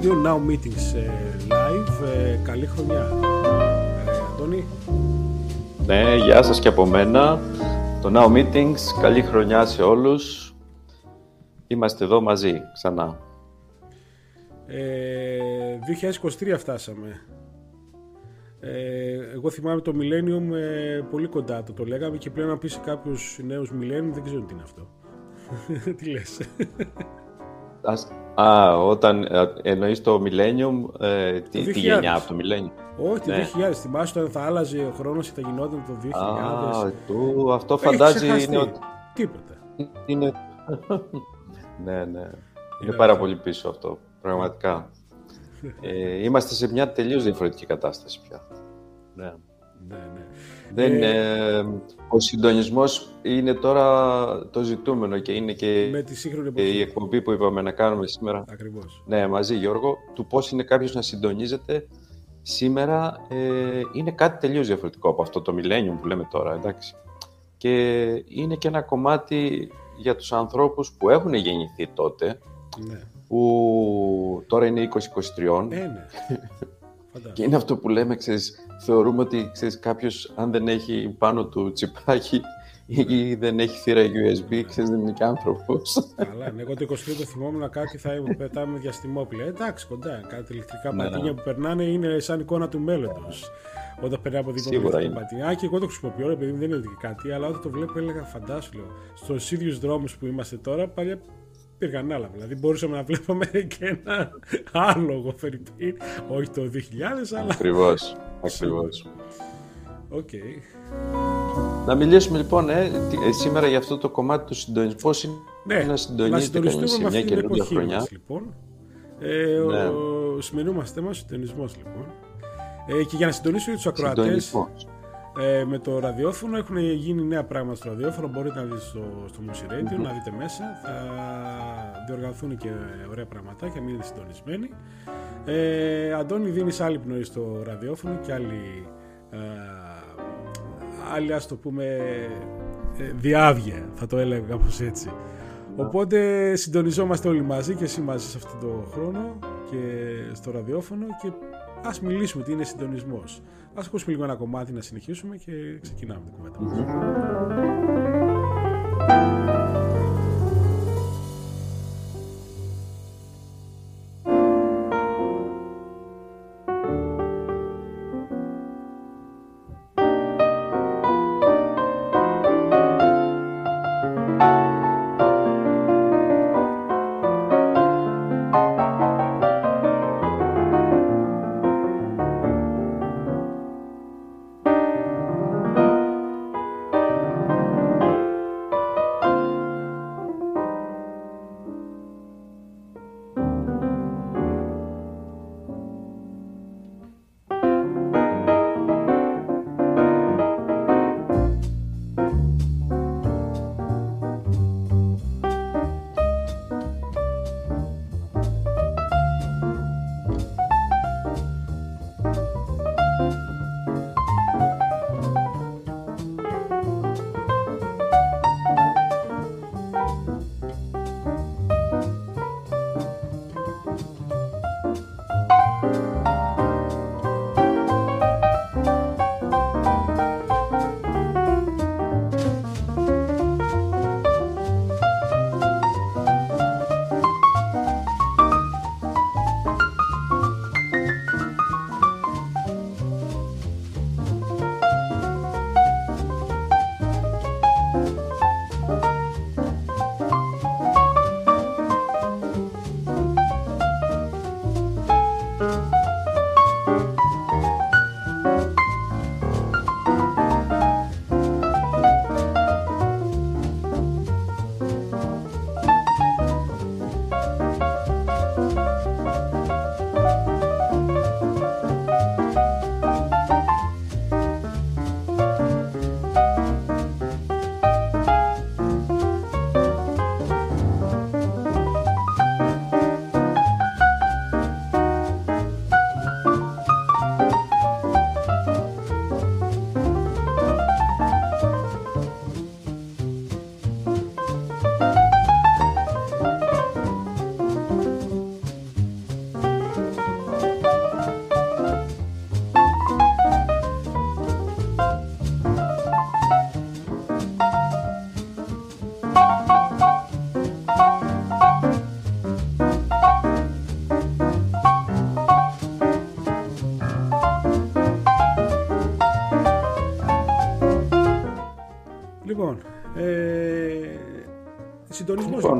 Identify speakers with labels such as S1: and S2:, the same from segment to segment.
S1: Radio Now Meetings ε, Live. Ε, Καλή χρονιά. Ε, Αντώνη.
S2: Ναι, γεια σας και από μένα. Το Now Meetings, καλή χρονιά σε όλους. Είμαστε εδώ μαζί ξανά.
S1: Ε, 2023 φτάσαμε. Ε, εγώ θυμάμαι το Millennium ε, πολύ κοντά το το λέγαμε και πλέον να πεις σε κάποιους νέους Millennium δεν ξέρω τι είναι αυτό. τι λες.
S2: Α, όταν ε, εννοείς το Millennium, ε, τι, τη γενιά από το Millennium;
S1: Όχι, το ναι. 2000. Θυμάσαι όταν θα άλλαζε ο χρόνος και θα γινόταν το 2000.
S2: Α, του, αυτό φαντάζει είναι ότι...
S1: Τίποτα.
S2: Είναι... ναι, ναι. Είναι, είναι πάρα πολύ πίσω αυτό, πραγματικά. ε, είμαστε σε μια τελείως διαφορετική κατάσταση πια. Ναι.
S1: Ναι, ναι.
S2: Δεν, ε, ε, ο συντονισμός είναι τώρα το ζητούμενο και είναι και,
S1: με τη
S2: και η εκπομπή που είπαμε να κάνουμε σήμερα.
S1: Ακριβώς.
S2: Ναι, μαζί Γιώργο, του πώς είναι κάποιος να συντονίζεται σήμερα ε, είναι κάτι τελείως διαφορετικό από αυτό το millennium που λέμε τώρα, εντάξει. Και είναι και ένα κομμάτι για τους ανθρώπους που έχουν γεννηθεί τότε,
S1: ναι
S2: που τώρα είναι 20-23.
S1: Ε, ναι.
S2: και είναι αυτό που λέμε, ξέρεις, θεωρούμε ότι ξέρεις, κάποιος αν δεν έχει πάνω του τσιπάκι ή δεν έχει θύρα USB, ξέρεις, δεν είναι και άνθρωπος.
S1: Καλά, ναι, εγώ το 23 το θυμόμουν κάτι θα πετάμε διαστημόπλαια. Εντάξει, κοντά, κάτι ηλεκτρικά ναι, πατίνια ναι. που περνάνε είναι σαν εικόνα του μέλλοντος. Όταν περνάει από δίπλα
S2: ηλεκτρικά
S1: πατίνια. Α, και εγώ το χρησιμοποιώ, επειδή δεν είναι κάτι, αλλά όταν το βλέπω έλεγα φαντάσου, στους ίδιους δρόμους που είμαστε τώρα, παλιά υπήρχαν άλλα. Δηλαδή μπορούσαμε να βλέπουμε και ένα άλογο φερ' ειπείν, όχι το 2000, αλλά.
S2: Ακριβώ. Ακριβώ.
S1: Οκ.
S2: Να μιλήσουμε λοιπόν ε, ε, σήμερα για αυτό το κομμάτι του συντονισμού. Πώς είναι
S1: ναι,
S2: να συντονίζεται κανείς σε μια καινούργια χρονιά. Μας,
S1: λοιπόν. Ε, ναι. Ο σημερινό μας θέμα συντονισμός λοιπόν. Ε, και για να συντονίσω τους ακροατές. Ε, με το ραδιόφωνο έχουν γίνει νέα πράγματα στο ραδιόφωνο. Μπορείτε να δείτε στο, στο Music Radio, να δείτε μέσα. Θα διοργανωθούν και ωραία πραγματάκια, μείνετε συντονισμένοι. Ε, Αντώνη, δίνεις άλλη πνοή στο ραδιόφωνο και άλλη, ε, άλλη ας το πούμε, ε, διάβγεια, θα το έλεγα κάπως έτσι. Οπότε συντονιζόμαστε όλοι μαζί και εσύ μαζί σε αυτόν τον χρόνο και στο ραδιόφωνο και ας μιλήσουμε τι είναι συντονισμός. Ας ακούσουμε λίγο ένα κομμάτι να συνεχίσουμε και ξεκινάμε την κουβέντα μας.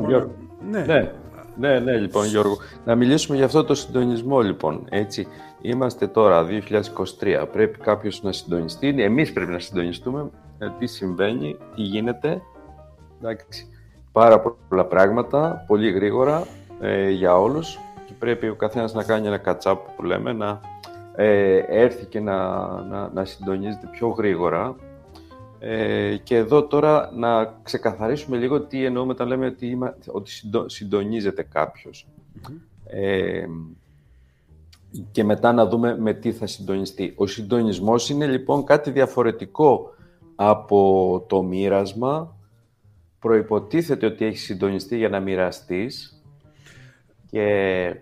S2: Λοιπόν.
S1: λοιπόν.
S2: Ναι. ναι. Ναι, ναι, λοιπόν, Γιώργο. Να μιλήσουμε για αυτό το συντονισμό, λοιπόν. Έτσι, είμαστε τώρα 2023. Πρέπει κάποιος να συντονιστεί. Εμείς πρέπει να συντονιστούμε. Ε, τι συμβαίνει, τι γίνεται. Εντάξει. Πάρα πολλά πράγματα, πολύ γρήγορα ε, για όλους. Και πρέπει ο καθένας να κάνει ένα κατσάπ που λέμε, να ε, έρθει και να, να, να συντονίζεται πιο γρήγορα ε, και εδώ τώρα να ξεκαθαρίσουμε λίγο τι εννοούμε όταν λέμε ότι, ότι συντονίζεται Ε, και μετά να δούμε με τι θα συντονιστεί. Ο συντονισμός είναι λοιπόν κάτι διαφορετικό από το μοίρασμα. Προϋποτίθεται ότι έχει συντονιστεί για να μοιραστείς και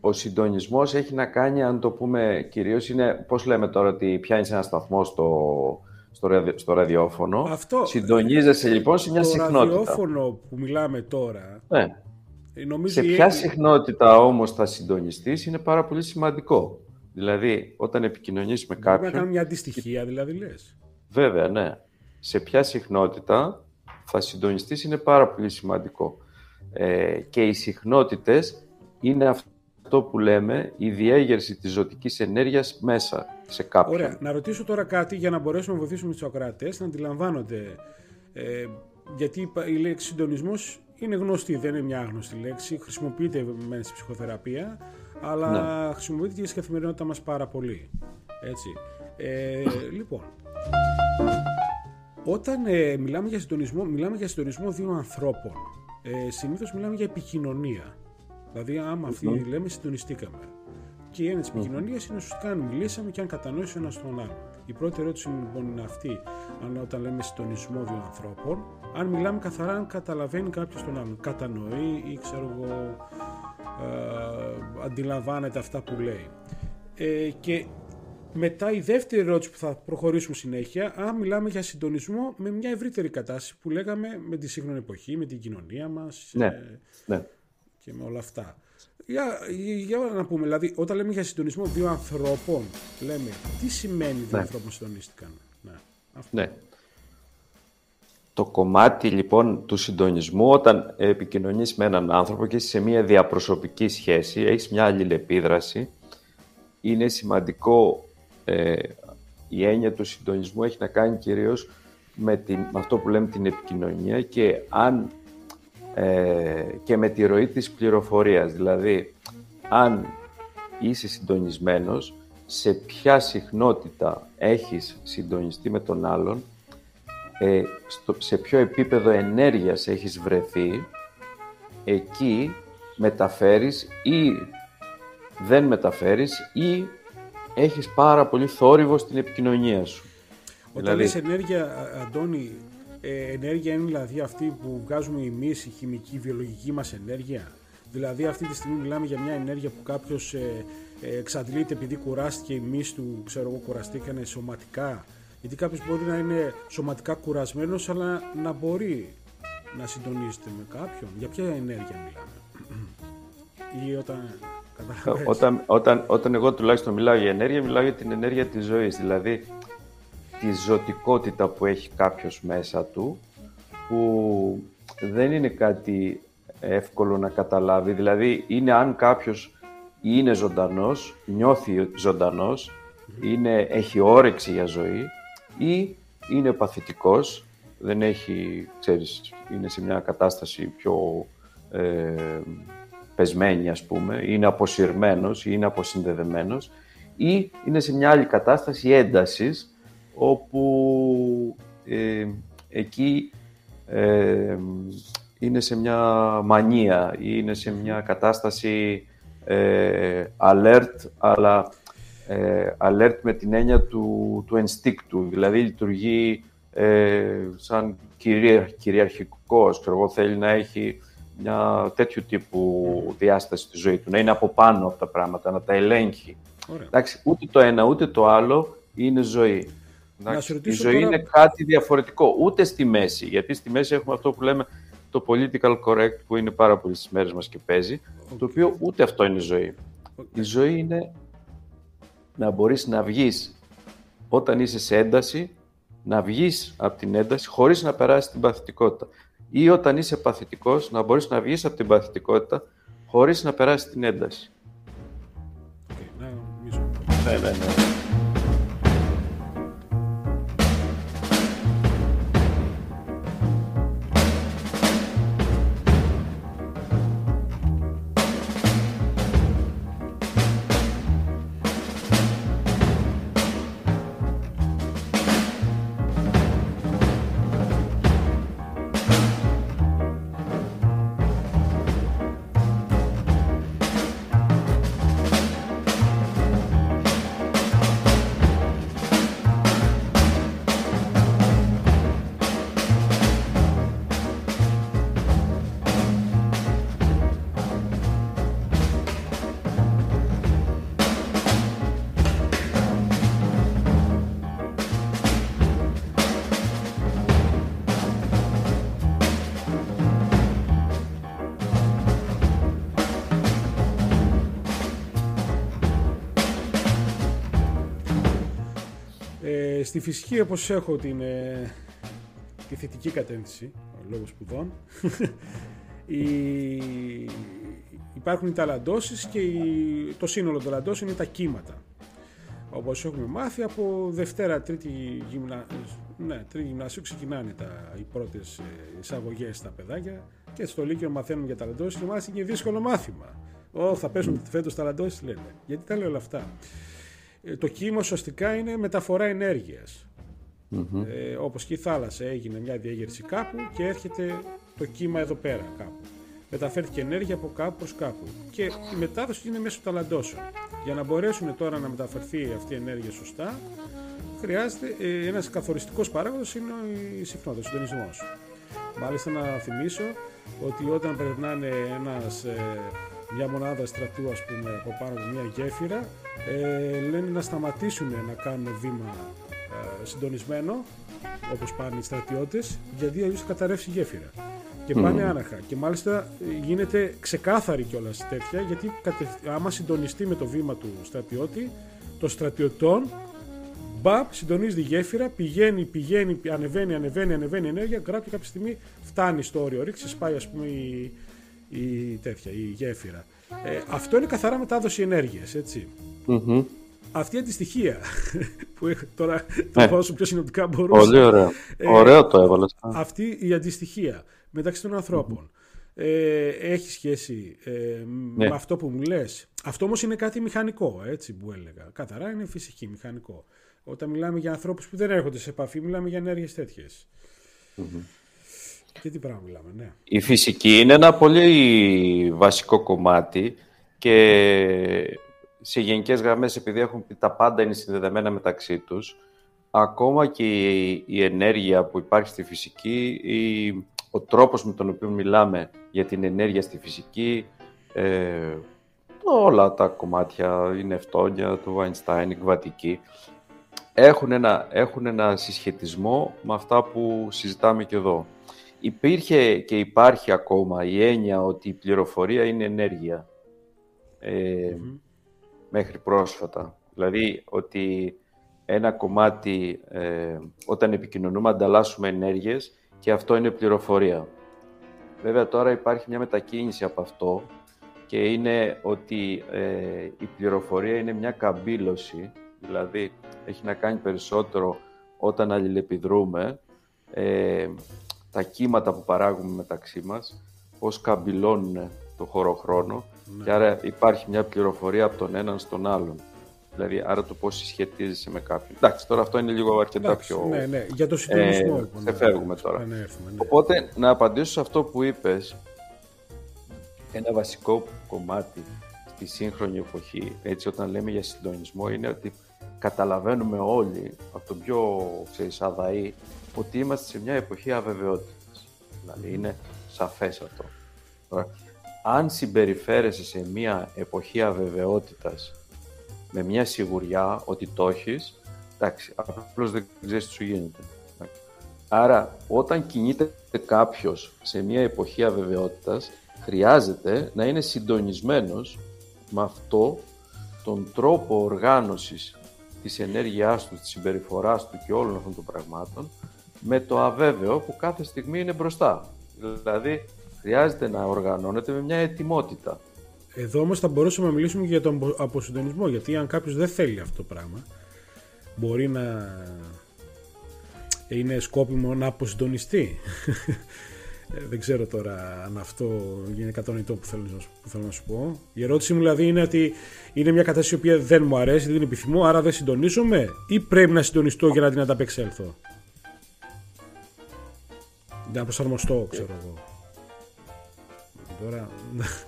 S2: ο συντονισμός έχει να κάνει, αν το πούμε κυρίως, είναι, πώς λέμε τώρα, ότι πιάνεις ένα σταθμό στο, στο, ραδιόφωνο. Αυτό, Συντονίζεσαι λοιπόν σε μια συχνότητα.
S1: Το ραδιόφωνο που μιλάμε τώρα...
S2: Ναι. σε ποια συχνότητα όμως θα συντονιστείς είναι πάρα πολύ σημαντικό. Δηλαδή, όταν επικοινωνείς με κάποιον...
S1: Μπορεί να κάνουμε μια αντιστοιχεία, δηλαδή, λες.
S2: Βέβαια, ναι. Σε ποια συχνότητα θα συντονιστείς είναι πάρα πολύ σημαντικό. Ε, και οι συχνότητες είναι αυτό αυτό που λέμε η διέγερση της ζωτικής ενέργειας μέσα σε κάποιον.
S1: Ωραία. Να ρωτήσω τώρα κάτι για να μπορέσουμε να βοηθήσουμε τους ακροατές να αντιλαμβάνονται. Ε, γιατί η λέξη συντονισμός είναι γνωστή, δεν είναι μια άγνωστη λέξη. Χρησιμοποιείται μέσα στη ψυχοθεραπεία, αλλά ναι. χρησιμοποιείται και στην καθημερινότητα μας πάρα πολύ. Έτσι. Ε, λοιπόν, όταν ε, μιλάμε για συντονισμό, μιλάμε για συντονισμό δύο ανθρώπων. Ε, συνήθως μιλάμε για επικοινωνία. Δηλαδή, άμα αυτοί mm. λέμε, συντονιστήκαμε. Και η έννοια της επικοινωνίας είναι ουσιαστικά αν μιλήσαμε και αν κατανόησε ο ένας τον άλλο. Η πρώτη ερώτηση λοιπόν είναι αυτή, αν όταν λέμε συντονισμό δύο ανθρώπων, αν μιλάμε καθαρά, αν καταλαβαίνει κάποιος τον άλλον. Κατανοεί ή ξέρω εγώ, ε, αντιλαμβάνεται αυτά που λέει. Ε, και μετά η δεύτερη ερώτηση που θα προχωρήσουμε συνέχεια, αν μιλάμε για συντονισμό με μια ευρύτερη κατάσταση που λέγαμε με τη σύγχρονη εποχή, με την κοινωνία μας.
S2: Ναι, ε, ναι
S1: και με όλα αυτά. Για, για να πούμε, δηλαδή, όταν λέμε για συντονισμό δύο ανθρώπων, λέμε τι σημαίνει δύο ναι. ανθρώπων συντονίστηκαν; Ναι.
S2: Αυτό. ναι. Το κομμάτι λοιπόν του συντονισμού, όταν επικοινωνείς με έναν άνθρωπο και είσαι σε μια διαπροσωπική σχέση, έχεις μια αλληλεπίδραση, είναι σημαντικό ε, η έννοια του συντονισμού έχει να κάνει κυρίως με, την, με αυτό που λέμε την επικοινωνία και αν ε, και με τη ροή της πληροφορίας. Δηλαδή, αν είσαι συντονισμένος, σε ποια συχνότητα έχεις συντονιστεί με τον άλλον, ε, σε ποιο επίπεδο ενέργειας έχεις βρεθεί, εκεί μεταφέρεις ή δεν μεταφέρεις ή έχεις πάρα πολύ θόρυβο στην επικοινωνία σου.
S1: Όταν δηλαδή... λες ενέργεια, Αντώνη, ε, ενέργεια είναι δηλαδή αυτή που βγάζουμε εμείς, η χημική, η βιολογική μας ενέργεια. Δηλαδή αυτή τη στιγμή μιλάμε για μια ενέργεια που κάποιος ε, ε, εξαντλείται επειδή κουράστηκε, εμείς του ξέρω εγώ κουραστήκανε σωματικά. Γιατί κάποιος μπορεί να είναι σωματικά κουρασμένος αλλά να μπορεί να συντονίζεται με κάποιον. Για ποια ενέργεια μιλάμε. Ή όταν
S2: όταν, όταν, όταν εγώ τουλάχιστον μιλάω για ενέργεια, μιλάω για την ενέργεια της ζωής. Δηλαδή, τη ζωτικότητα που έχει κάποιος μέσα του, που δεν είναι κάτι εύκολο να καταλάβει. Δηλαδή, είναι αν κάποιος είναι ζωντανός, νιώθει ζωντανός, είναι, έχει όρεξη για ζωή ή είναι παθητικός, δεν έχει, ξέρεις, είναι σε μια κατάσταση πιο ε, πεσμένη, ας πούμε, είναι αποσυρμένος ή είναι αποσυνδεδεμένος ή είναι σε μια άλλη κατάσταση έντασης όπου ε, εκεί ε, είναι σε μια μανία ή είναι σε μια κατάσταση ε, alert, αλλά ε, alert με την έννοια του, του ενστίκτου, δηλαδή λειτουργεί ε, σαν κυρία, κυριαρχικός, ξέρω εγώ, θέλει να έχει μια τέτοιου τύπου διάσταση στη ζωή του, να είναι από πάνω από τα πράγματα, να τα ελέγχει. Εντάξει, ούτε το ένα ούτε το άλλο είναι ζωή. Η ζωή είναι κάτι διαφορετικό, ούτε στη μέση. Γιατί στη μέση έχουμε αυτό που λέμε το political correct που είναι πάρα πολύ στις μέρες μας και παίζει, το οποίο ούτε αυτό είναι ζωή. Η ζωή είναι να μπορείς να βγεις όταν είσαι σε ένταση, να βγεις από την ένταση χωρίς να περάσεις την παθητικότητα. ή όταν είσαι παθητικός να μπορείς να βγεις από την παθητικότητα χωρίς να περάσεις την ένταση.
S1: Okay, ναι,
S2: ναι, ναι.
S1: Στη φυσική όπως έχω την, ε, τη θετική κατεύθυνση λόγω σπουδών η, υπάρχουν οι ταλαντώσεις και το σύνολο των ταλαντώσεων είναι τα κύματα όπως έχουμε μάθει από Δευτέρα, Τρίτη, γυμνα, ναι, τρίτη γυμνασίου ξεκινάνε τα, οι πρώτες ε, εισαγωγές στα παιδάκια και στο Λύκειο μαθαίνουμε για ταλαντώσεις και μάλιστα είναι δύσκολο μάθημα. Ω, θα πέσουν φέτος ταλαντώσεις λένε. Γιατί τα λέω όλα αυτά; Ε, το κύμα ουσιαστικά είναι μεταφορά ενέργειας. Mm-hmm. Ε, όπως και η θάλασσα έγινε μια διέγερση κάπου και έρχεται το κύμα εδώ πέρα κάπου. Μεταφέρθηκε ενέργεια από κάπου προς κάπου και η μετάδοση είναι μέσω ταλαντώσεων. Για να μπορέσουν τώρα να μεταφερθεί αυτή η ενέργεια σωστά χρειάζεται ε, ένας καθοριστικός παράγοντας είναι η συχνότητα, ο συντονισμός. Μάλιστα να θυμίσω ότι όταν περνάνε ένας ε, μια μονάδα στρατού ας πούμε από πάνω από μια γέφυρα ε, λένε να σταματήσουν να κάνουν βήμα ε, συντονισμένο όπως πάνε οι στρατιώτες γιατί αλλιώς θα καταρρεύσει η γέφυρα και πάνε mm. άναχα και μάλιστα γίνεται ξεκάθαρη κιόλας τέτοια γιατί άμα συντονιστεί με το βήμα του στρατιώτη των στρατιωτών μπαπ, συντονίζει τη γέφυρα, πηγαίνει, πηγαίνει, ανεβαίνει, ανεβαίνει, ανεβαίνει ενέργεια, κάποια κάποια στιγμή φτάνει στο όριο ρήξη, πάει ας πούμε η, η, τέτοια, η γέφυρα. Ε, αυτό είναι καθαρά μετάδοση ενέργειας, έτσι. Mm-hmm. Αυτή η αντιστοιχεία που έχω τώρα θα πάω πιο συνοπτικά μπορούσα.
S2: Πολύ ωραίο. Ε, ωραίο το έβαλες.
S1: Αυτή η αντιστοιχεία μεταξύ των ανθρώπων ε, έχει σχέση ε, ναι. με αυτό που μου λες. Αυτό όμως είναι κάτι μηχανικό, έτσι που έλεγα. Καθαρά είναι φυσική, μηχανικό. Όταν μιλάμε για ανθρώπους που δεν έρχονται σε επαφή, μιλάμε για ενέργειες τέτοιες. Και τι πράγμα μιλάμε, ναι.
S2: Η φυσική είναι ένα πολύ βασικό κομμάτι και σε γενικές γραμμές, επειδή έχουν πει τα πάντα είναι συνδεδεμένα μεταξύ τους, ακόμα και η, ενέργεια που υπάρχει στη φυσική, η, ο τρόπος με τον οποίο μιλάμε για την ενέργεια στη φυσική, ε, όλα τα κομμάτια, η νευτόνια του Einstein, η κβατική, έχουν ένα, έχουν ένα συσχετισμό με αυτά που συζητάμε και εδώ υπήρχε και υπάρχει ακόμα η έννοια ότι η πληροφορία είναι ενέργεια ε, μέχρι πρόσφατα. Δηλαδή ότι ένα κομμάτι, ε, όταν επικοινωνούμε, ανταλλάσσουμε ενέργειες και αυτό είναι πληροφορία. Βέβαια τώρα υπάρχει μια μετακίνηση από αυτό και είναι ότι ε, η πληροφορία είναι μια καμπύλωση, δηλαδή έχει να κάνει περισσότερο όταν αλληλεπιδρούμε, ε, τα κύματα που παράγουμε μεταξύ μας, πώς καμπυλώνουν το χώρο-χρόνο ναι. και άρα υπάρχει μια πληροφορία από τον έναν στον άλλον. Δηλαδή, άρα το πώς συσχετίζεσαι με κάποιον. Εντάξει, τώρα αυτό είναι λίγο αρκετά Εντάξει, πιο...
S1: Ναι, ναι, για το συντονισμό. Ε, λοιπόν,
S2: ναι. φεύγουμε τώρα. Ναι, έρθουμε, ναι. Οπότε, να απαντήσω σε αυτό που είπες, ένα βασικό κομμάτι στη σύγχρονη εποχή, έτσι όταν λέμε για συντονισμό, είναι ότι καταλαβαίνουμε όλοι, από τον πιο ξέρεις, αδαή, ότι είμαστε σε μια εποχή αβεβαιότητας. Δηλαδή είναι σαφές αυτό. αν συμπεριφέρεσαι σε μια εποχή αβεβαιότητας με μια σιγουριά ότι το έχεις, εντάξει, απλώς δεν ξέρεις τι σου γίνεται. Άρα, όταν κινείται κάποιος σε μια εποχή αβεβαιότητας, χρειάζεται να είναι συντονισμένος με αυτό τον τρόπο οργάνωσης της ενέργειάς του, της συμπεριφοράς του και όλων αυτών των πραγμάτων, με το αβέβαιο που κάθε στιγμή είναι μπροστά. Δηλαδή, χρειάζεται να οργανώνεται με μια ετοιμότητα.
S1: Εδώ όμως θα μπορούσαμε να μιλήσουμε και για τον αποσυντονισμό, γιατί αν κάποιος δεν θέλει αυτό το πράγμα, μπορεί να είναι σκόπιμο να αποσυντονιστεί. Ε, δεν ξέρω τώρα αν αυτό είναι κατανοητό που θέλω, που θέλω να σου πω. Η ερώτηση μου δηλαδή είναι ότι είναι μια κατάσταση η οποία δεν μου αρέσει, δεν την επιθυμώ, άρα δεν συντονίζομαι ή πρέπει να συντονιστώ για να την ανταπεξέλθω; Να προσαρμοστώ, ξέρω εγώ.
S2: Τώρα...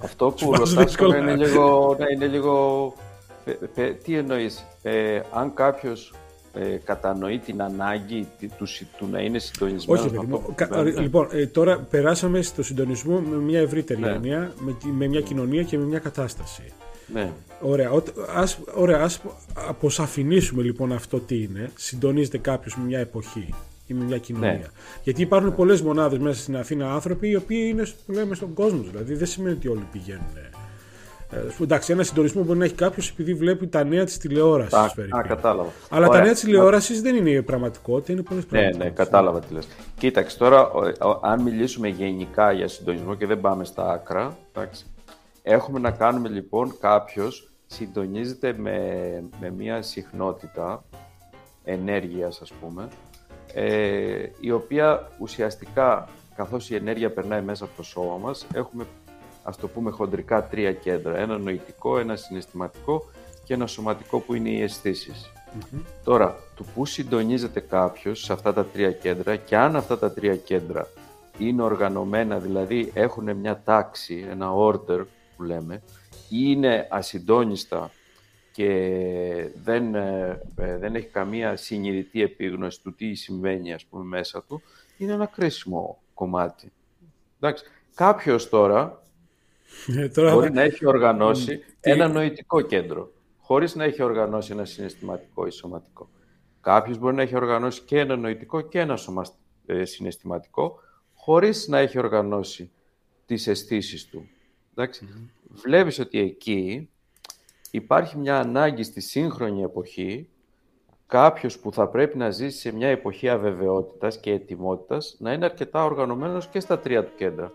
S2: Αυτό που ρωτάς είναι λίγο, ναι, είναι λίγο... Τι εννοείς, ε, αν κάποιος ε, κατανοεί την ανάγκη του, του να είναι συντονισμένος.
S1: Όχι, παιδί Λοιπόν, ε, τώρα περάσαμε στο συντονισμό με μια ευρύτερη ναι. έννοια, με, με μια κοινωνία και με μια κατάσταση.
S2: Ναι.
S1: Ωραία, ας, ωραία, ας αποσαφηνίσουμε λοιπόν αυτό τι είναι. Συντονίζεται κάποιος με μια εποχή ή με μια κοινωνία. Ναι. Γιατί υπάρχουν ναι. πολλές μονάδες μέσα στην Αθήνα άνθρωποι οι οποίοι είναι λέμε, στον κόσμο. Δηλαδή δεν σημαίνει ότι όλοι πηγαίνουν ε, εντάξει, ένα συντονισμό μπορεί να έχει κάποιος επειδή βλέπει τα νέα της τηλεόρασης.
S2: Α, α, κατάλαβα.
S1: Αλλά Ωραία. τα νέα της τηλεόρασης δεν είναι η πραγματικότητα, είναι πολλές
S2: πραγματικότητε. Ναι, ναι, κατάλαβα τι λες. Κοίταξε τώρα, αν μιλήσουμε γενικά για συντονισμό και δεν πάμε στα άκρα, εντάξει, έχουμε να κάνουμε λοιπόν κάποιος συντονίζεται με, με μια συχνότητα ενέργειας ας πούμε ε, η οποία ουσιαστικά καθώς η ενέργεια περνάει μέσα από το σώμα μας έχουμε ας το πούμε χοντρικά τρία κέντρα. Ένα νοητικό, ένα συναισθηματικό και ένα σωματικό που είναι οι αισθησει Τώρα, του πού συντονίζεται κάποιος σε αυτά τα τρία κέντρα και αν αυτά τα τρία κέντρα είναι οργανωμένα, δηλαδή έχουν μια τάξη, ένα order που λέμε, ή είναι ασυντόνιστα και δεν, ε, ε, δεν έχει καμία συνειδητή επίγνωση του τι συμβαίνει ας πούμε μέσα του, είναι ένα κρίσιμο κομμάτι. Εντάξει. Κάποιος τώρα ε, Μπορεί να έχει οργανώσει ένα νοητικό κέντρο, χωρίς να έχει οργανώσει ένα συναισθηματικό ή σωματικό. Κάποιος μπορεί να έχει οργανώσει και ένα νοητικό και ένα ε, συναισθηματικό, χωρίς να έχει οργανώσει τις αισθήσεις του. Εντάξει. Βλέπεις ότι εκεί υπάρχει μια ανάγκη στη σύγχρονη εποχή κάποιος που θα πρέπει να ζήσει σε μια εποχή αβεβαιότητας και ετοιμότητας να είναι αρκετά οργανωμένος και στα τρία του κέντρα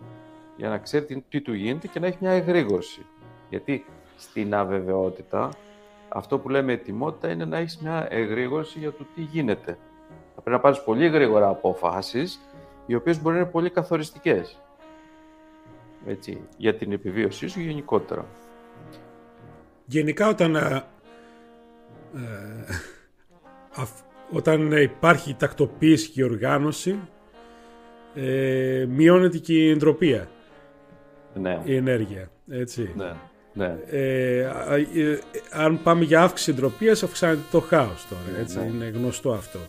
S2: για να ξέρει τι, του γίνεται και να έχει μια εγρήγορση. Γιατί στην αβεβαιότητα αυτό που λέμε ετοιμότητα είναι να έχεις μια εγρήγορση για το τι γίνεται. Θα πρέπει να πάρεις πολύ γρήγορα αποφάσεις, οι οποίες μπορεί να είναι πολύ καθοριστικές. Έτσι, για την επιβίωσή σου γενικότερα.
S1: Γενικά όταν, ε, ε όταν υπάρχει τακτοποίηση και οργάνωση, ε, μειώνεται και η εντροπία
S2: ναι.
S1: η ενέργεια. Έτσι.
S2: Ναι. Ναι.
S1: Ε, ε, αν πάμε για αύξηση εντροπίας, αυξάνεται το χάος τώρα. Έτσι. Ναι. Είναι γνωστό αυτό.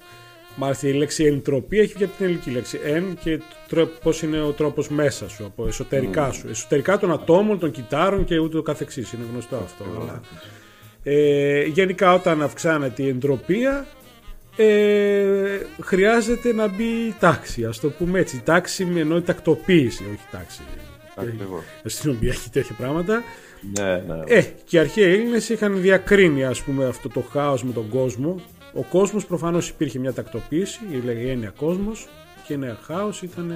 S1: Μάλιστα η λέξη εντροπία έχει βγει από την ελληνική λέξη. Εν και πώς είναι ο τρόπος μέσα σου, από εσωτερικά mm. σου. Εσωτερικά των ατόμων, των κυτάρων και ούτω καθεξής. Είναι γνωστό αυτό. Αλλά, ε, γενικά όταν αυξάνεται η εντροπία ε, χρειάζεται να μπει τάξη, ας το πούμε έτσι. Τάξη με εννοεί τακτοποίηση, όχι τάξη αστυνομία έχει τέτοια πράγματα.
S2: Ναι, ναι.
S1: Ε, και οι αρχαίοι Έλληνες είχαν διακρίνει ας πούμε αυτό το χάος με τον κόσμο. Ο κόσμος προφανώς υπήρχε μια τακτοποίηση, η έννοια κόσμος και ένα χάος ήταν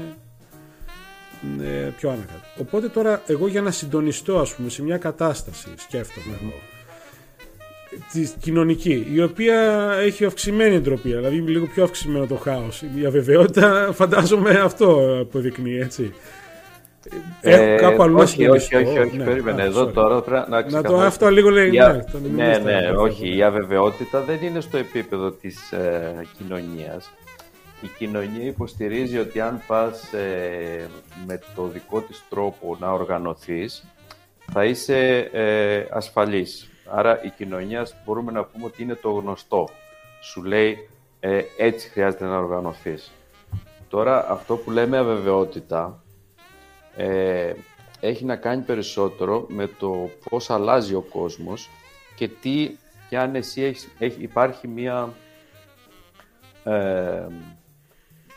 S1: ε, πιο άνακατο. Οπότε τώρα εγώ για να συντονιστώ ας πούμε σε μια κατάσταση σκέφτομαι εγώ της κοινωνική, η οποία έχει αυξημένη εντροπή, δηλαδή λίγο πιο αυξημένο το χάος. Η αβεβαιότητα φαντάζομαι αυτό αποδεικνύει, έτσι.
S2: Ε, κάπου αλλού όχι, όχι, όχι, όχι, ναι, περίμενε. Εδώ τώρα πρέπει να
S1: Να το αυτό λίγο λέει.
S2: ναι, ναι, ναι, όχι. Η αβεβαιότητα δεν είναι στο επίπεδο της ε, κοινωνίας. Η κοινωνία υποστηρίζει ότι αν πας ε, με το δικό της τρόπο να οργανωθείς, θα είσαι ε, ασφαλής. Άρα η κοινωνία μπορούμε να πούμε ότι είναι το γνωστό. Σου λέει ε, έτσι χρειάζεται να οργανωθείς. Τώρα αυτό που λέμε αβεβαιότητα ε, έχει να κάνει περισσότερο με το πώς αλλάζει ο κόσμος και τι και αν εσύ έχεις, υπάρχει μία, ε,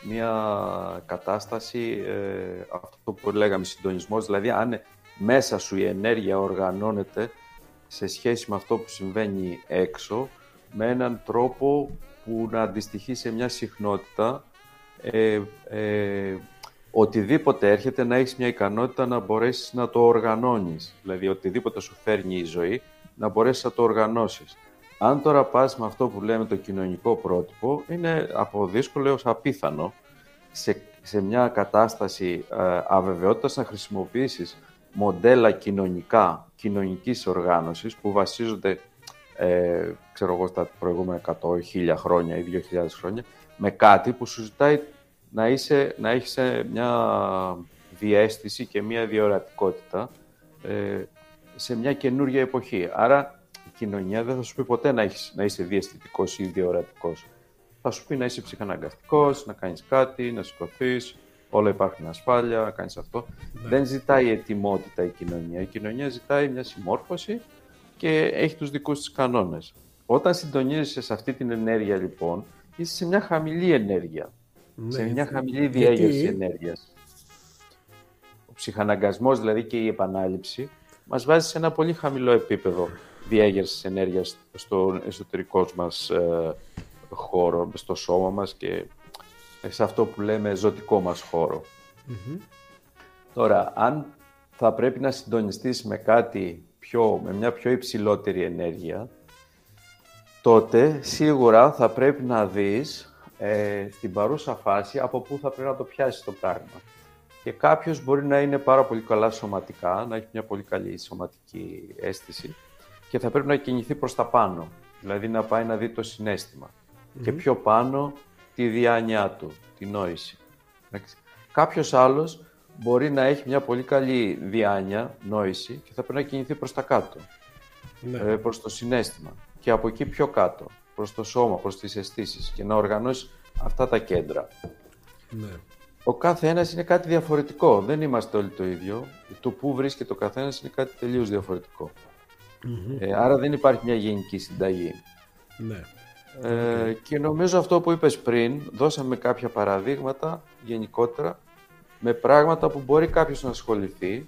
S2: μία κατάσταση, ε, αυτό που λέγαμε συντονισμός, δηλαδή αν μέσα σου η ενέργεια οργανώνεται σε σχέση με αυτό που συμβαίνει έξω, με έναν τρόπο που να αντιστοιχεί σε μια συχνότητα ε, οτιδήποτε έρχεται να έχεις μια ικανότητα να μπορέσεις να το οργανώνεις. Δηλαδή, οτιδήποτε σου φέρνει η ζωή, να μπορέσεις να το οργανώσεις. Αν τώρα πας με αυτό που λέμε το κοινωνικό πρότυπο, είναι από δύσκολο έως απίθανο σε, σε μια κατάσταση ε, αβεβαιότητας να χρησιμοποιήσεις μοντέλα κοινωνικά, κοινωνικής οργάνωσης που βασίζονται ε, ξέρω εγώ, στα προηγούμενα 100, 1000 χρόνια ή 2000 χρόνια, με κάτι που σου ζητάει να, είσαι, να έχεις ε, μια διέστηση και μια διορατικότητα ε, σε μια καινούργια εποχή. Άρα η κοινωνία δεν θα σου πει ποτέ να, έχεις, να είσαι διαισθητικός ή διορατικός. Θα σου πει να είσαι ψυχαναγκαστικός, να κάνεις κάτι, να σηκωθείς, όλα υπάρχουν ασφάλεια, να κάνεις αυτό. Ναι. Δεν ζητάει ετοιμότητα η κοινωνία. Η κοινωνία ζητάει μια συμμόρφωση και έχει τους δικούς της κανόνες. Όταν συντονίζεσαι σε αυτή την ενέργεια λοιπόν, είσαι σε μια χαμηλή ενέργεια. Ναι, σε μια χαμηλή διέγερση ενέργειας. Ο ψυχαναγκασμός δηλαδή και η επανάληψη μας βάζει σε ένα πολύ χαμηλό επίπεδο διέγερσης ενέργειας στο εσωτερικό μας ε, χώρο, στο σώμα μας και σε αυτό που λέμε ζωτικό μας χωρο Τώρα, αν θα πρέπει να συντονιστείς με κάτι πιο, με μια πιο υψηλότερη ενέργεια, τότε σίγουρα θα πρέπει να δεις ε, στην παρούσα φάση από πού θα πρέπει να το πιάσεις το πράγμα. Και κάποιος μπορεί να είναι πάρα πολύ καλά σωματικά, να έχει μια πολύ καλή σωματική αίσθηση και θα πρέπει να κινηθεί προς τα πάνω, δηλαδή να πάει να δει το συνεστημα Και πιο πάνω τη διάνοιά του, τη νόηση. Κάποιος άλλος μπορεί να έχει μια πολύ καλή διάνοια, νόηση και θα πρέπει να κινηθεί προς τα κάτω, ναι. ε, προς το συνέστημα. Και από εκεί πιο κάτω, προς το σώμα, προς τις αισθήσεις και να οργανώσεις αυτά τα κέντρα. Ναι. Ο κάθε ένας είναι κάτι διαφορετικό. Δεν είμαστε όλοι το ίδιο. Το πού βρίσκεται ο καθένας είναι κάτι τελείως Ε, άρα δεν υπάρχει μια γενική συνταγή. Ναι. Ε, Και νομίζω αυτό που είπες πριν, δώσαμε κάποια παραδείγματα γενικότερα με πράγματα που μπορεί κάποιος να ασχοληθεί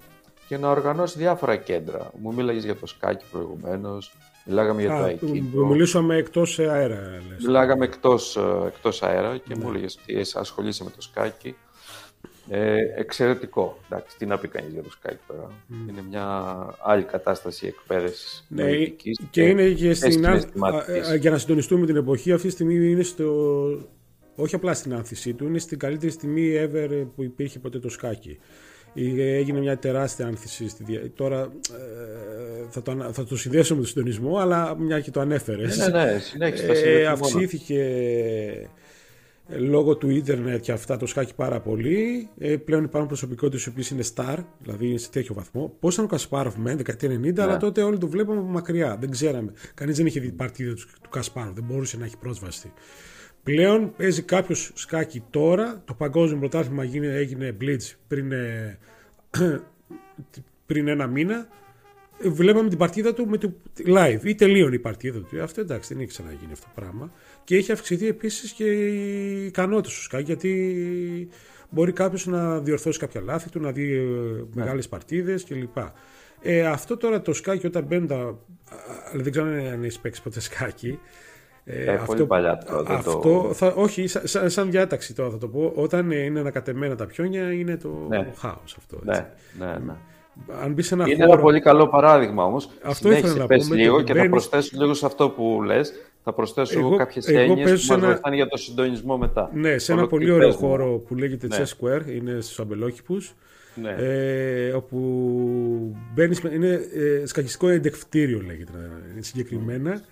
S2: και να οργανώσει διάφορα κέντρα. Μου μίλαγες για το σκάκι προηγουμένως, μιλάγαμε για το
S1: Aikido. Μιλήσαμε εκτός αέρα.
S2: Λες. Μιλάγαμε εκτός, ε, εκτός αέρα και ναι. μου έλεγες ότι ασχολείσαι με το σκάκι. Ε, εξαιρετικό. Εντάξει, τι να πει κανείς για το Skype τώρα. Είναι μια άλλη κατάσταση εκπαίδευσης.
S1: Ναι, και, και είναι και στην, για να συντονιστούμε την εποχή, αυτή τη στιγμή είναι στο, όχι απλά στην άνθησή του, είναι στην καλύτερη στιγμή ever που υπήρχε ποτέ το σκάκι. Έγινε μια τεράστια άνθηση. Στη Τώρα ε, θα, το, θα το συνδέσω με τον συντονισμό, αλλά μια και το ανέφερες.
S2: Ναι, ναι, ναι συνέχισε.
S1: Ε, αυξήθηκε ε, λόγω του ίντερνετ και αυτά το σκάκι πάρα πολύ. Ε, πλέον υπάρχουν προσωπικότητες οι οποίες είναι star, δηλαδή είναι σε τέτοιο βαθμό. Πώς ήταν ο Κασπάροφ με δεκαετία 90, ναι. αλλά τότε όλοι το βλέπαμε από μακριά. Δεν ξέραμε. Κανείς δεν είχε δει παρτίδα του, του Κασπάροφ, δεν μπορούσε να έχει πρόσβαση. Πλέον παίζει κάποιος σκάκι τώρα. Το παγκόσμιο πρωτάθλημα έγινε Blitz πριν, ε, πριν ένα μήνα. Βλέπαμε την παρτίδα του με το live ή τελείωνε η παρτίδα του. Αυτό εντάξει δεν έχει ξαναγίνει αυτό το πράγμα. Και έχει αυξηθεί επίσης και η ικανότητα του σκάκι γιατί μπορεί κάποιος να διορθώσει κάποια λάθη του, να δει ε, ναι. μεγάλε παρτίδες κλπ. Ε, αυτό τώρα το σκάκι όταν μπαίνουν τα. δεν ξέρω αν έχεις παίξει ποτέ σκάκι.
S2: Ε, ε, αυτό, πολύ παλιά τώρα.
S1: Αυτό, το... θα, όχι, σαν, σαν, διάταξη τώρα θα το πω. Όταν είναι ανακατεμένα τα πιόνια είναι το ναι. χάος αυτό.
S2: Έτσι. Ναι, ναι, ναι.
S1: Αν μπει ένα
S2: είναι χώρο... ένα πολύ καλό παράδειγμα όμως. Αυτό ήθελα να πούμε. λίγο και θα προσθέσω λίγο σε αυτό που λες. Θα προσθέσω εγώ, κάποιες έννοιες που μας ένα... βοηθάνε για το συντονισμό μετά.
S1: Ναι, σε ένα πολύ ωραίο χώρο που λέγεται ναι. Chess Square, είναι στους αμπελόκηπους. Ναι. Ε, όπου μπαίνεις, είναι ε, σκακιστικό εντεκφτήριο λέγεται συγκεκριμένα. Mm.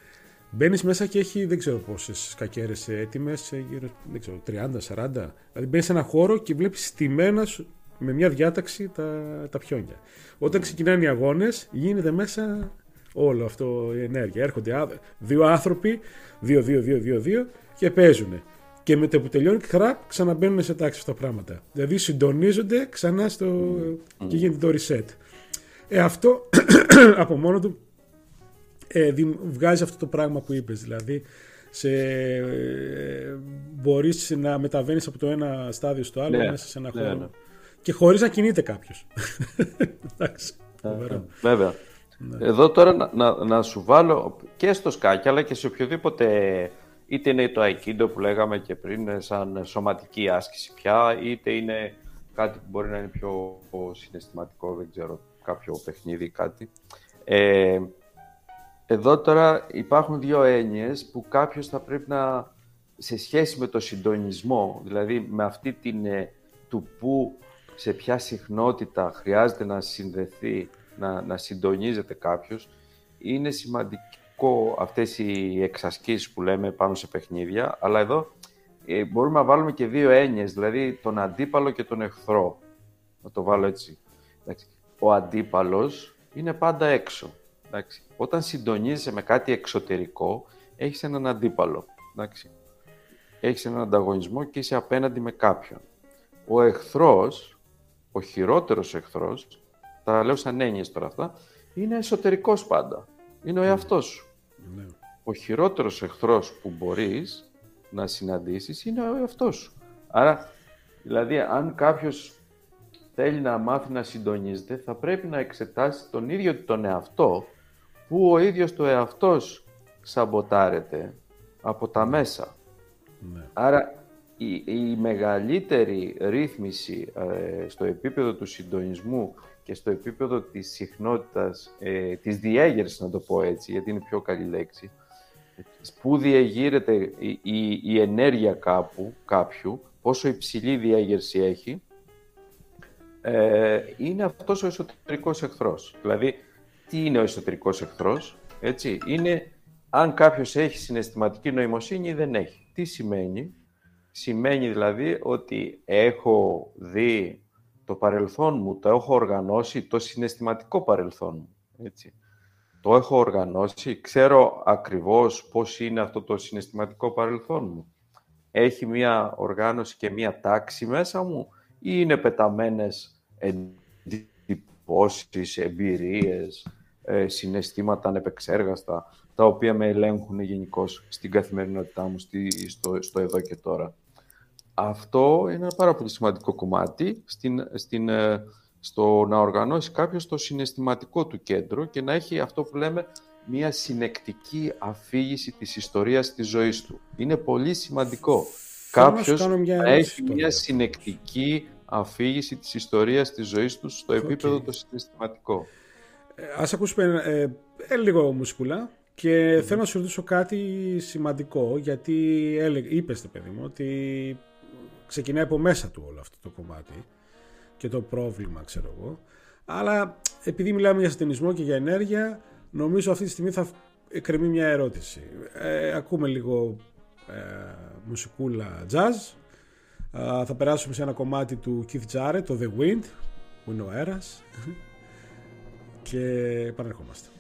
S1: Μπαίνεις μέσα και έχει δεν ξέρω πόσες κακέρε έτοιμες, γύρω δεν ξέρω, 30-40. Δηλαδή μπαίνεις σε ένα χώρο και βλέπεις στημένα με μια διάταξη τα, τα πιόνια. Όταν ξεκινάνε οι αγώνες, γίνεται μέσα όλο αυτό η ενέργεια. Έρχονται δύο άνθρωποι, δύο-δύο-δύο-δύο-δύο και παίζουν. Και με το που τελειώνει, χραπ, ξαναμπαίνουν σε τάξη αυτά τα πράγματα. Δηλαδή συντονίζονται ξανά στο. και γίνεται το reset. Ε, αυτό από μόνο του ε, βγάζεις αυτό το πράγμα που είπες δηλαδή σε, ε, μπορείς να μεταβαίνεις από το ένα στάδιο στο άλλο ναι, μέσα σε ένα ναι, χώρο ναι. και χωρίς να κινείται κάποιος εντάξει
S2: ε, βέβαια ναι. εδώ τώρα να, να, να, σου βάλω και στο σκάκι αλλά και σε οποιοδήποτε είτε είναι το aikido που λέγαμε και πριν σαν σωματική άσκηση πια είτε είναι κάτι που μπορεί να είναι πιο συναισθηματικό, δεν ξέρω, κάποιο παιχνίδι ή κάτι. Ε, εδώ τώρα υπάρχουν δύο έννοιες που κάποιος θα πρέπει να, σε σχέση με το συντονισμό, δηλαδή με αυτή την ε, του που σε ποια συχνότητα χρειάζεται να συνδεθεί, να, να συντονίζεται κάποιος, είναι σημαντικό αυτές οι εξασκήσεις που λέμε πάνω σε παιχνίδια, αλλά εδώ ε, μπορούμε να βάλουμε και δύο έννοιες, δηλαδή τον αντίπαλο και τον εχθρό. Να το βάλω έτσι. Ο αντίπαλος είναι πάντα έξω. Εντάξει. Όταν συντονίζεσαι με κάτι εξωτερικό, έχεις έναν αντίπαλο. Εντάξει. Έχεις έναν ανταγωνισμό και είσαι απέναντι με κάποιον. Ο εχθρός, ο χειρότερος εχθρός, τα λέω σαν έννοιες τώρα αυτά, είναι εσωτερικός πάντα. Είναι ο ναι. εαυτός σου. Ναι. Ο χειρότερος εχθρός που μπορείς να συναντήσεις είναι ο εαυτός σου. Άρα, δηλαδή, αν κάποιος θέλει να μάθει να συντονίζεται, θα πρέπει να εξετάσει τον ίδιο τον εαυτό, που ο ίδιος το εαυτός σαμποτάρεται από τα μέσα. Ναι. Άρα, η, η μεγαλύτερη ρύθμιση ε, στο επίπεδο του συντονισμού και στο επίπεδο της συχνότητας, ε, της διέγερσης, να το πω έτσι, γιατί είναι πιο καλή λέξη, που διεγείρεται η, η, η ενέργεια κάπου, κάποιου, πόσο υψηλή διέγερση έχει, ε, είναι αυτός ο εσωτερικός εχθρός. Δηλαδή, τι είναι ο εσωτερικός εχθρός, έτσι, είναι αν κάποιος έχει συναισθηματική νοημοσύνη ή δεν έχει. Τι σημαίνει, σημαίνει δηλαδή ότι έχω δει το παρελθόν μου, το έχω οργανώσει, το συναισθηματικό παρελθόν μου, έτσι. Το έχω οργανώσει, ξέρω ακριβώς πώς είναι αυτό το συναισθηματικό παρελθόν μου. Έχει μία οργάνωση και μία τάξη μέσα μου ή είναι πεταμένες εντυπώσεις, εμπειρίες, ε, συναισθήματα ανεπεξέργαστα, τα οποία με ελέγχουν γενικώ στην καθημερινότητά μου, στο, στο εδώ και τώρα. Αυτό είναι ένα πάρα πολύ σημαντικό κομμάτι στην, στην, ε, στο να οργανώσει κάποιος το συναισθηματικό του κέντρο και να έχει αυτό που λέμε μια συνεκτική αφήγηση της ιστορίας της ζωής του. Είναι πολύ σημαντικό. Κάποιος να έχει μια συνεκτική αφήγηση της ιστορίας της ζωής του στο επίπεδο το συναισθηματικό.
S1: Ε, ας ακούσουμε ε, ε, λίγο μουσικούλα και θέλω να σου ρωτήσω κάτι σημαντικό γιατί έλεγε, είπες παιδί μου ότι ξεκινάει από μέσα του όλο αυτό το κομμάτι και το πρόβλημα ξέρω εγώ. Αλλά επειδή μιλάμε για συντονισμό και για ενέργεια νομίζω αυτή τη στιγμή θα εκκρεμεί μια ερώτηση. Ε, ακούμε λίγο ε, μουσικούλα jazz. Θα περάσουμε σε ένα κομμάτι του Keith Jarrett, το The Wind, που είναι ο αέρας και επανερχόμαστε. Έχουμε ένα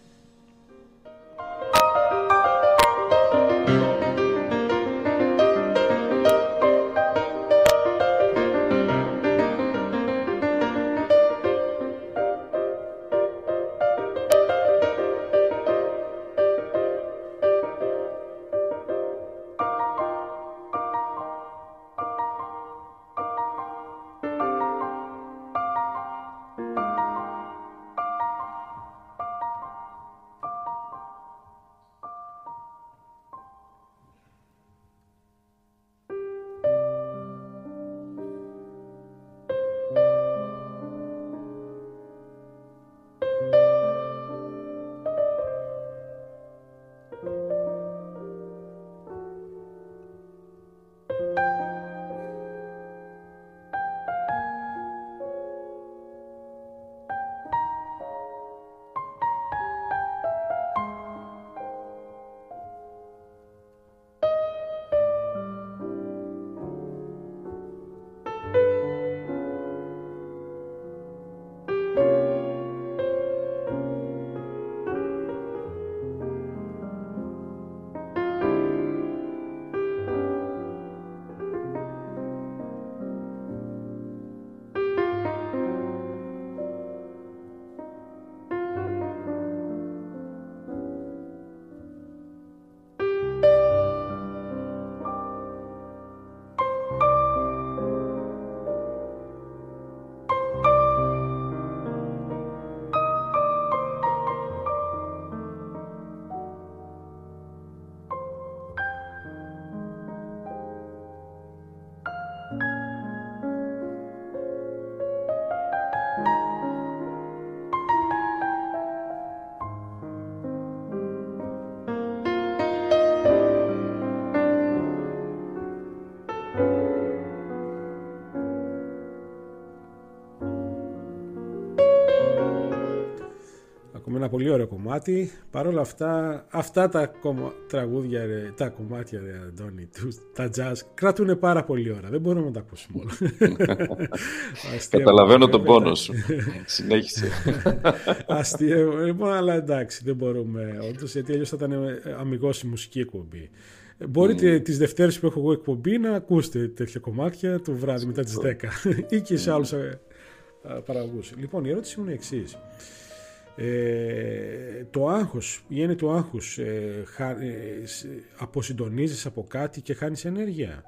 S1: ωραίο κομμάτι. Παρ' όλα αυτά, αυτά τα κομμα... τραγούδια, ρε, τα κομμάτια, ρε, Αντώνη, τα jazz, κρατούν πάρα πολύ ώρα. Δεν μπορούμε να τα ακούσουμε όλα.
S2: Καταλαβαίνω τον πόνο σου. Συνέχισε.
S1: Αστείο. Λοιπόν, αλλά εντάξει, δεν μπορούμε όντως, γιατί αλλιώς θα ήταν αμυγός η μουσική εκπομπή. Μπορείτε mm. τις Δευτέρες που έχω εγώ εκπομπή να ακούσετε τέτοια κομμάτια το βράδυ μετά τις 10 ή και σε άλλους ε, παραγωγούς. Λοιπόν, η ερώτηση μου είναι εξής. Ε, το άγχος, η του άγχους, ε, ε αποσυντονίζεις από κάτι και χάνεις ενέργεια.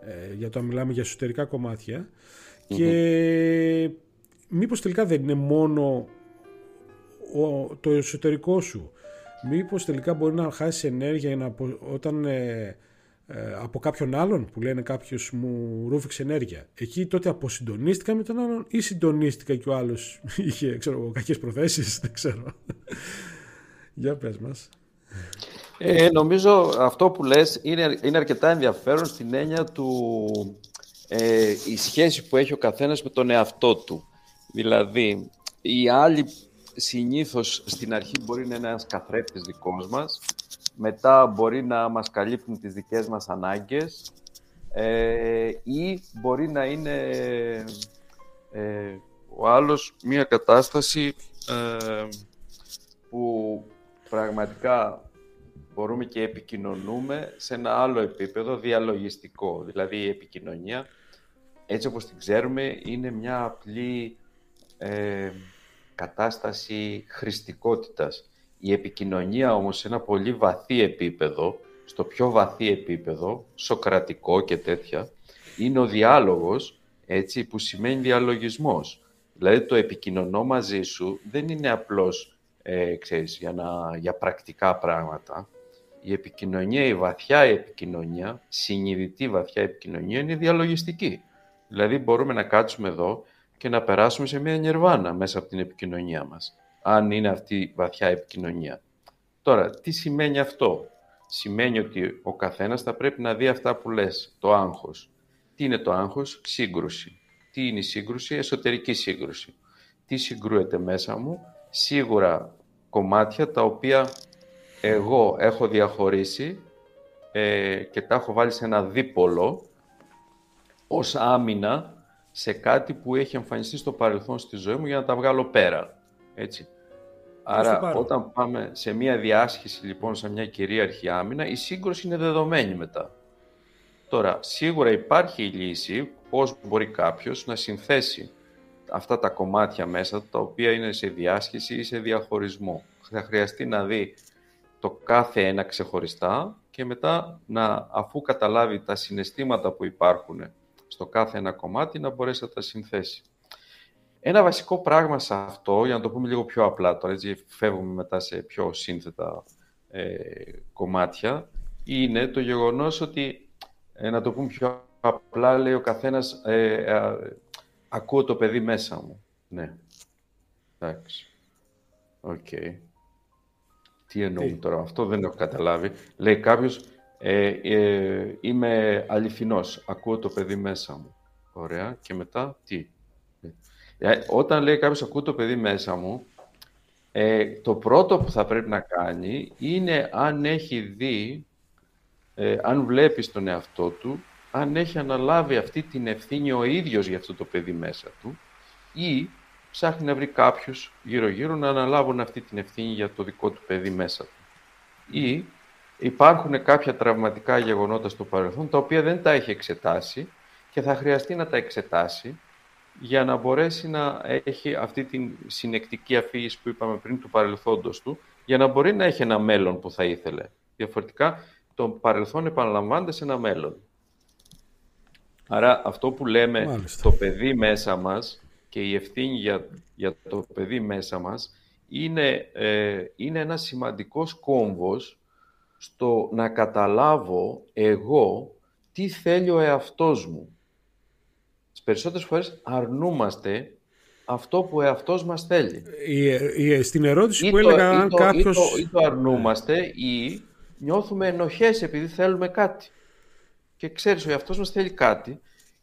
S1: Ε, για το μιλάμε για εσωτερικά Και μήπως τελικά δεν είναι μόνο το εσωτερικό σου. Μήπως τελικά μπορεί να χάσεις ενέργεια να, όταν ε, ε, από κάποιον άλλον που λένε κάποιος μου ρούφηξε ενέργεια. Εκεί τότε αποσυντονίστηκα με τον άλλον ή συντονίστηκα και ο άλλος είχε ξέρω, κακές προθέσεις, δεν ξέρω. Για πες μας.
S2: Ε, νομίζω αυτό που λες είναι, είναι αρκετά ενδιαφέρον στην έννοια του ε, η σχέση που έχει ο καθένας με τον εαυτό του. Δηλαδή, οι άλλοι συνήθως στην αρχή μπορεί να είναι ένας καθρέφτης δικός μας, μετά μπορεί να μας καλύπτουν τις δικές μας ανάγκες ε, ή μπορεί να είναι ε, ο άλλος μία κατάσταση ε, που πραγματικά μπορούμε και επικοινωνούμε σε ένα άλλο επίπεδο διαλογιστικό. Δηλαδή η επικοινωνία, έτσι όπως την ξέρουμε, είναι μια απλή ε, κατάσταση χρηστικότητας. Η επικοινωνία όμως σε ένα πολύ βαθύ επίπεδο, στο πιο βαθύ επίπεδο, σοκρατικό και τέτοια, είναι ο διάλογος, έτσι, που σημαίνει διαλογισμός. Δηλαδή το επικοινωνώ μαζί σου δεν είναι απλώς, ε, ξέρεις, για, να, για πρακτικά πράγματα. Η επικοινωνία, η βαθιά επικοινωνία, συνειδητή βαθιά επικοινωνία είναι διαλογιστική. Δηλαδή μπορούμε να κάτσουμε εδώ και να περάσουμε σε μια νιρβάνα μέσα από την επικοινωνία μας αν είναι αυτή η βαθιά επικοινωνία. Τώρα, τι σημαίνει αυτό; Σημαίνει ότι ο καθένας θα πρέπει να δει αυτά που λες, το άγχος. Τι είναι το άγχος; Σύγκρουση. Τι είναι η σύγκρουση; Εσωτερική σύγκρουση. Τι συγκρούεται μέσα μου; Σίγουρα κομμάτια τα οποία εγώ έχω διαχωρίσει ε, και τα έχω βάλει σε ένα δίπολο ως άμυνα σε κάτι που έχει εμφανιστεί στο παρελθόν στη ζωή μου για να τα βγάλω πέρα. Έτσι. Άρα, όταν πάμε σε μια διάσχεση, λοιπόν, σε μια κυρίαρχη άμυνα, η σύγκρουση είναι δεδομένη μετά. Τώρα, σίγουρα υπάρχει η λύση πώς μπορεί κάποιος να συνθέσει αυτά τα κομμάτια μέσα, τα οποία είναι σε διάσχεση ή σε διαχωρισμό. Θα χρειαστεί να δει το κάθε ένα ξεχωριστά και μετά, να, αφού καταλάβει τα συναισθήματα που υπάρχουν στο κάθε ένα κομμάτι, να μπορέσει να τα συνθέσει. Ένα βασικό πράγμα σε αυτό, για να το πούμε λίγο πιο απλά τώρα, έτσι φεύγουμε μετά σε πιο σύνθετα ε, κομμάτια, είναι το γεγονός ότι, ε, να το πούμε πιο απλά, λέει ο καθένας, ε, ε ακούω το παιδί μέσα μου. Ναι. Εντάξει. Οκ. Τι εννοούμε τώρα, αυτό δεν έχω καταλάβει. Λέει κάποιος, είμαι αληθινός, ακούω το παιδί μέσα μου. Ωραία. Και μετά, τι; Ε, όταν λέει κάποιος ακούω το παιδί μέσα μου, ε, το πρώτο που θα πρέπει να κάνει είναι αν έχει δει, ε, αν βλέπει τον εαυτό του, αν έχει αναλάβει αυτή την ευθύνη ο ίδιος για αυτό το παιδί μέσα του ή ψάχνει να βρει κάποιους γύρω-γύρω να αναλάβουν αυτή την ευθύνη για το δικό του παιδί μέσα του. Ή υπάρχουν κάποια τραυματικά γεγονότα στο παρελθόν τα οποία δεν τα έχει εξετάσει και θα χρειαστεί να τα εξετάσει για να μπορέσει να έχει αυτή την συνεκτική αφήγηση που είπαμε πριν του παρελθόντος του, για να μπορεί να έχει ένα μέλλον που θα ήθελε. Διαφορετικά, το παρελθόν επαναλαμβάνεται σε ένα μέλλον. Άρα αυτό που λέμε το παιδί μέσα μας και η ευθύνη για, για το παιδί μέσα μας είναι, ε, είναι ένας σημαντικός κόμβος στο να καταλάβω εγώ τι θέλει ο εαυτός μου περισσότερες φορές αρνούμαστε αυτό που ο εαυτός μας θέλει.
S1: Η, η, στην ερώτηση που έλεγα αν κάποιος...
S2: Ή το, ή το αρνούμαστε ή νιώθουμε ενοχές επειδή θέλουμε κάτι. Και ξέρεις, ο εαυτός μας θέλει κάτι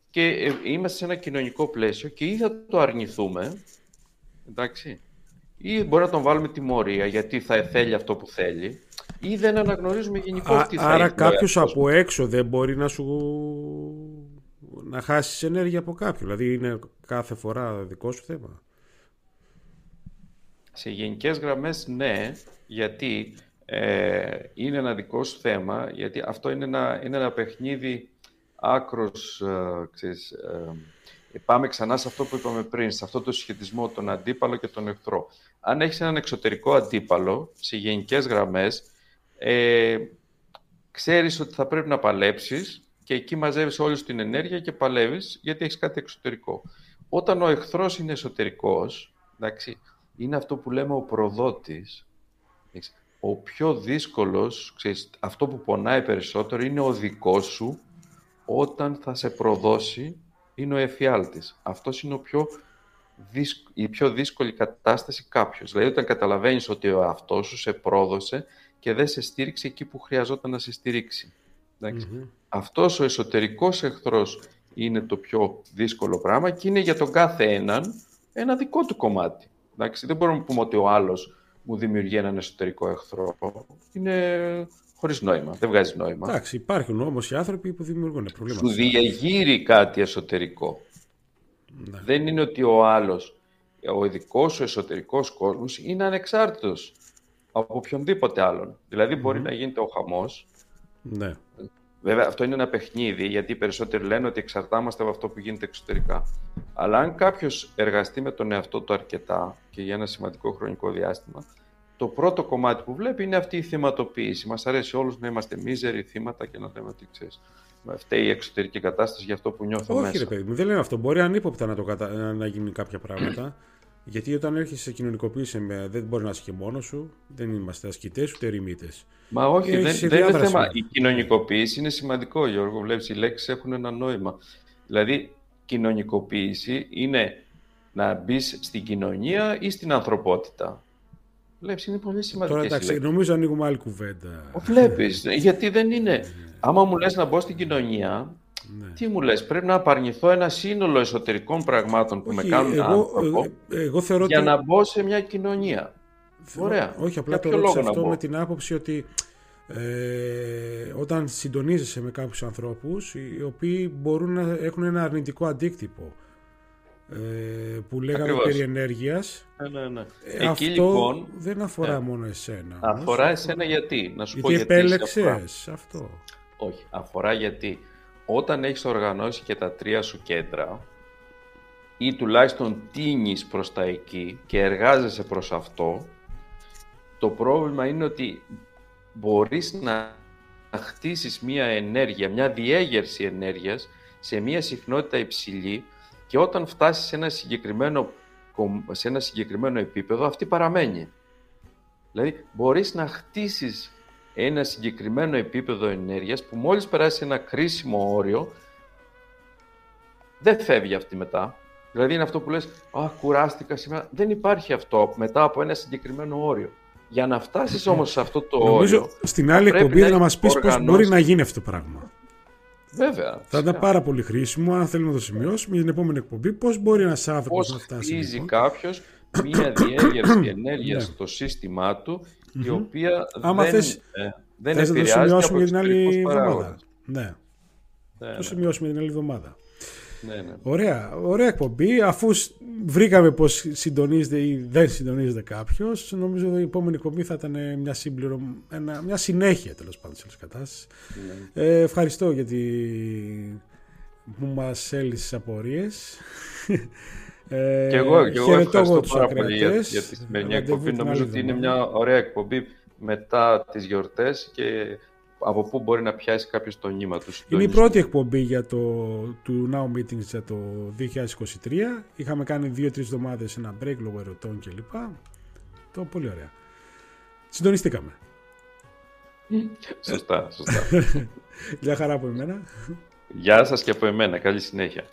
S2: και ε, είμαστε σε ένα κοινωνικό πλαίσιο και ή θα το αρνηθούμε, εντάξει, ή μπορεί να τον βάλουμε τιμωρία γιατί θα θέλει αυτό που θέλει ή δεν αναγνωρίζουμε γενικώς τι θα
S1: Άρα κάποιος από έξω δεν μπορεί να σου να χάσεις ενέργεια από κάποιον. Δηλαδή είναι κάθε φορά δικό σου θέμα.
S2: Σε γενικές γραμμές ναι, γιατί ε, είναι ένα δικό σου θέμα, γιατί αυτό είναι ένα, είναι ένα παιχνίδι άκρος, ε, ξέρεις, ε, πάμε ξανά σε αυτό που είπαμε πριν, σε αυτό το συσχετισμό, τον αντίπαλο και τον εχθρό. Αν έχεις έναν εξωτερικό αντίπαλο, σε γενικές γραμμές, ε, ξέρεις ότι θα πρέπει να παλέψεις και εκεί μαζεύεις όλη την ενέργεια και παλεύεις γιατί έχεις κάτι εξωτερικό. Όταν ο εχθρός είναι εσωτερικός, εντάξει, είναι αυτό που λέμε ο προδότης, ο πιο δύσκολος, ξέρεις, αυτό που πονάει περισσότερο είναι ο δικός σου όταν θα σε προδώσει είναι ο εφιάλτης. Αυτός είναι ο πιο η πιο δύσκολη κατάσταση κάποιος. Δηλαδή όταν καταλαβαίνεις ότι ο αυτός σου σε πρόδωσε και δεν σε στήριξε εκεί που χρειαζόταν να σε στηρίξει. Αυτός ο εσωτερικός εχθρός είναι το πιο δύσκολο πράγμα και είναι για τον κάθε έναν ένα δικό του κομμάτι. Εντάξει, δεν μπορούμε να πούμε ότι ο άλλος μου δημιουργεί έναν εσωτερικό εχθρό. Είναι χωρίς νόημα. Δεν βγάζει νόημα.
S1: Εντάξει, υπάρχουν όμως οι άνθρωποι που δημιουργούν προβλήματα.
S2: Σου διαγείρει κάτι εσωτερικό. Ναι. Δεν είναι ότι ο άλλος, ο ειδικός σου εσωτερικός κόσμος είναι ανεξάρτητος από οποιονδήποτε άλλον. Δηλαδή, μπορεί να γίνεται ο χαμός.
S1: Ναι.
S2: Βέβαια, αυτό είναι ένα παιχνίδι, γιατί οι περισσότεροι λένε ότι εξαρτάμαστε από αυτό που γίνεται εξωτερικά. Αλλά αν κάποιος εργαστεί με τον εαυτό του αρκετά και για ένα σημαντικό χρονικό διάστημα, το πρώτο κομμάτι που βλέπει είναι αυτή η θυματοποίηση. Μας αρέσει όλους να είμαστε μίζεροι θύματα και να λέμε ότι ξέρεις. Φταίει η εξωτερική κατάσταση για αυτό που νιώθω
S1: Όχι,
S2: μέσα.
S1: Όχι, ρε παιδί μου, δεν λένε αυτό. Μπορεί ανύποπτα να, το κατα... να γίνει κάποια πράγματα. Γιατί όταν έρχεσαι σε κοινωνικοποίηση, δεν μπορείς να είσαι και μόνος σου. Δεν είμαστε ασκητές ούτε ερημίτες.
S2: Μα όχι, δεν, δεν είναι θέμα. Η κοινωνικοποίηση είναι σημαντικό, Γιώργο. Βλέπεις, οι λέξεις έχουν ένα νόημα. Δηλαδή, κοινωνικοποίηση είναι να μπεις στην κοινωνία ή στην ανθρωπότητα. Βλέπεις, είναι πολύ σημαντικό.
S1: Τώρα εντάξει, νομίζω ανοίγουμε άλλη κουβέντα.
S2: Βλέπεις, γιατί δεν είναι. Άμα μου λες να μπω στην κοινωνία, ναι. Τι μου λες, πρέπει να απαρνηθώ ένα σύνολο εσωτερικών πραγμάτων που με κάνουν εγώ, άνθρωπο
S1: εγώ θεωρώ
S2: για να μπω σε μια κοινωνία. Ωραία.
S1: Όχι, απλά το ρώτησα αυτό με την άποψη ότι ε, όταν συντονίζεσαι με κάποιους ανθρώπους οι οποίοι μπορούν να έχουν ένα αρνητικό αντίκτυπο ε, που λέγαμε Ακριβώς. περί ενέργειας
S2: ναι, ναι, ναι.
S1: Ε, αυτό λοιπόν, δεν αφορά ναι. μόνο εσένα
S2: αφορά εσένα γιατί; Να σου
S1: γιατί
S2: πω γιατί
S1: επέλεξες αυτό
S2: όχι, αφορά γιατί όταν έχεις οργανώσει και τα τρία σου κέντρα ή τουλάχιστον τίνεις προς τα εκεί και εργάζεσαι προς αυτό, το πρόβλημα είναι ότι μπορείς να χτίσεις μία ενέργεια, μια διέγερση ενέργειας σε μία συχνότητα υψηλή και όταν φτάσεις σε ένα συγκεκριμένο, σε ένα συγκεκριμένο επίπεδο, αυτή παραμένει. Δηλαδή, μπορείς να χτίσεις ένα συγκεκριμένο επίπεδο ενέργειας που μόλις περάσει ένα κρίσιμο όριο δεν φεύγει αυτή μετά. Δηλαδή είναι αυτό που λες, α, κουράστηκα σήμερα. Δεν υπάρχει αυτό μετά από ένα συγκεκριμένο όριο. Για να φτάσεις όμως σε αυτό το Νομίζω, όριο...
S1: στην άλλη εκπομπή να, να μας πεις πώς μπορεί να γίνει αυτό το πράγμα.
S2: Βέβαια.
S1: Θα ήταν πάρα πολύ χρήσιμο, αν θέλουμε να το σημειώσουμε, για την επόμενη εκπομπή, πώς μπορεί ένας άνθρωπος να φτάσει. Πώς
S2: χτίζει λοιπόν. κάποιος μία διέγερση ενέργειας ναι. στο σύστημά του η οποία
S1: Άμα δεν, θες, ε, δεν θες να το σημειώσουμε για την άλλη εβδομάδα. Ναι. ναι. Το ναι. σημειώσουμε την άλλη εβδομάδα.
S2: Ναι, ναι.
S1: Ωραία, ωραία εκπομπή. Αφού βρήκαμε πώ συντονίζεται ή δεν συντονίζεται κάποιος, νομίζω ότι η επόμενη εκπομπή θα ήταν μια, συμπληρω... ένα... μια συνέχεια τέλος πάντων τη κατάσταση. Ναι. Ε, ευχαριστώ γιατί που μας έλυσες απορίες.
S2: Ε, και εγώ, και εγώ ευχαριστώ πάρα πολύ για, για τη σημερινή εκπομπή. Νομίζω ότι είναι μια ωραία εκπομπή μετά τις γιορτές και από πού μπορεί να πιάσει κάποιος το νήμα του.
S1: Είναι η πρώτη εκπομπή για το, του Now Meetings για το 2023. Είχαμε κάνει δύο-τρεις εβδομάδες ένα break λόγω ερωτών κλπ. Το πολύ ωραία. Συντονιστήκαμε.
S2: σωστά, σωστά.
S1: Γεια χαρά από εμένα.
S2: Γεια σας και από εμένα. Καλή συνέχεια.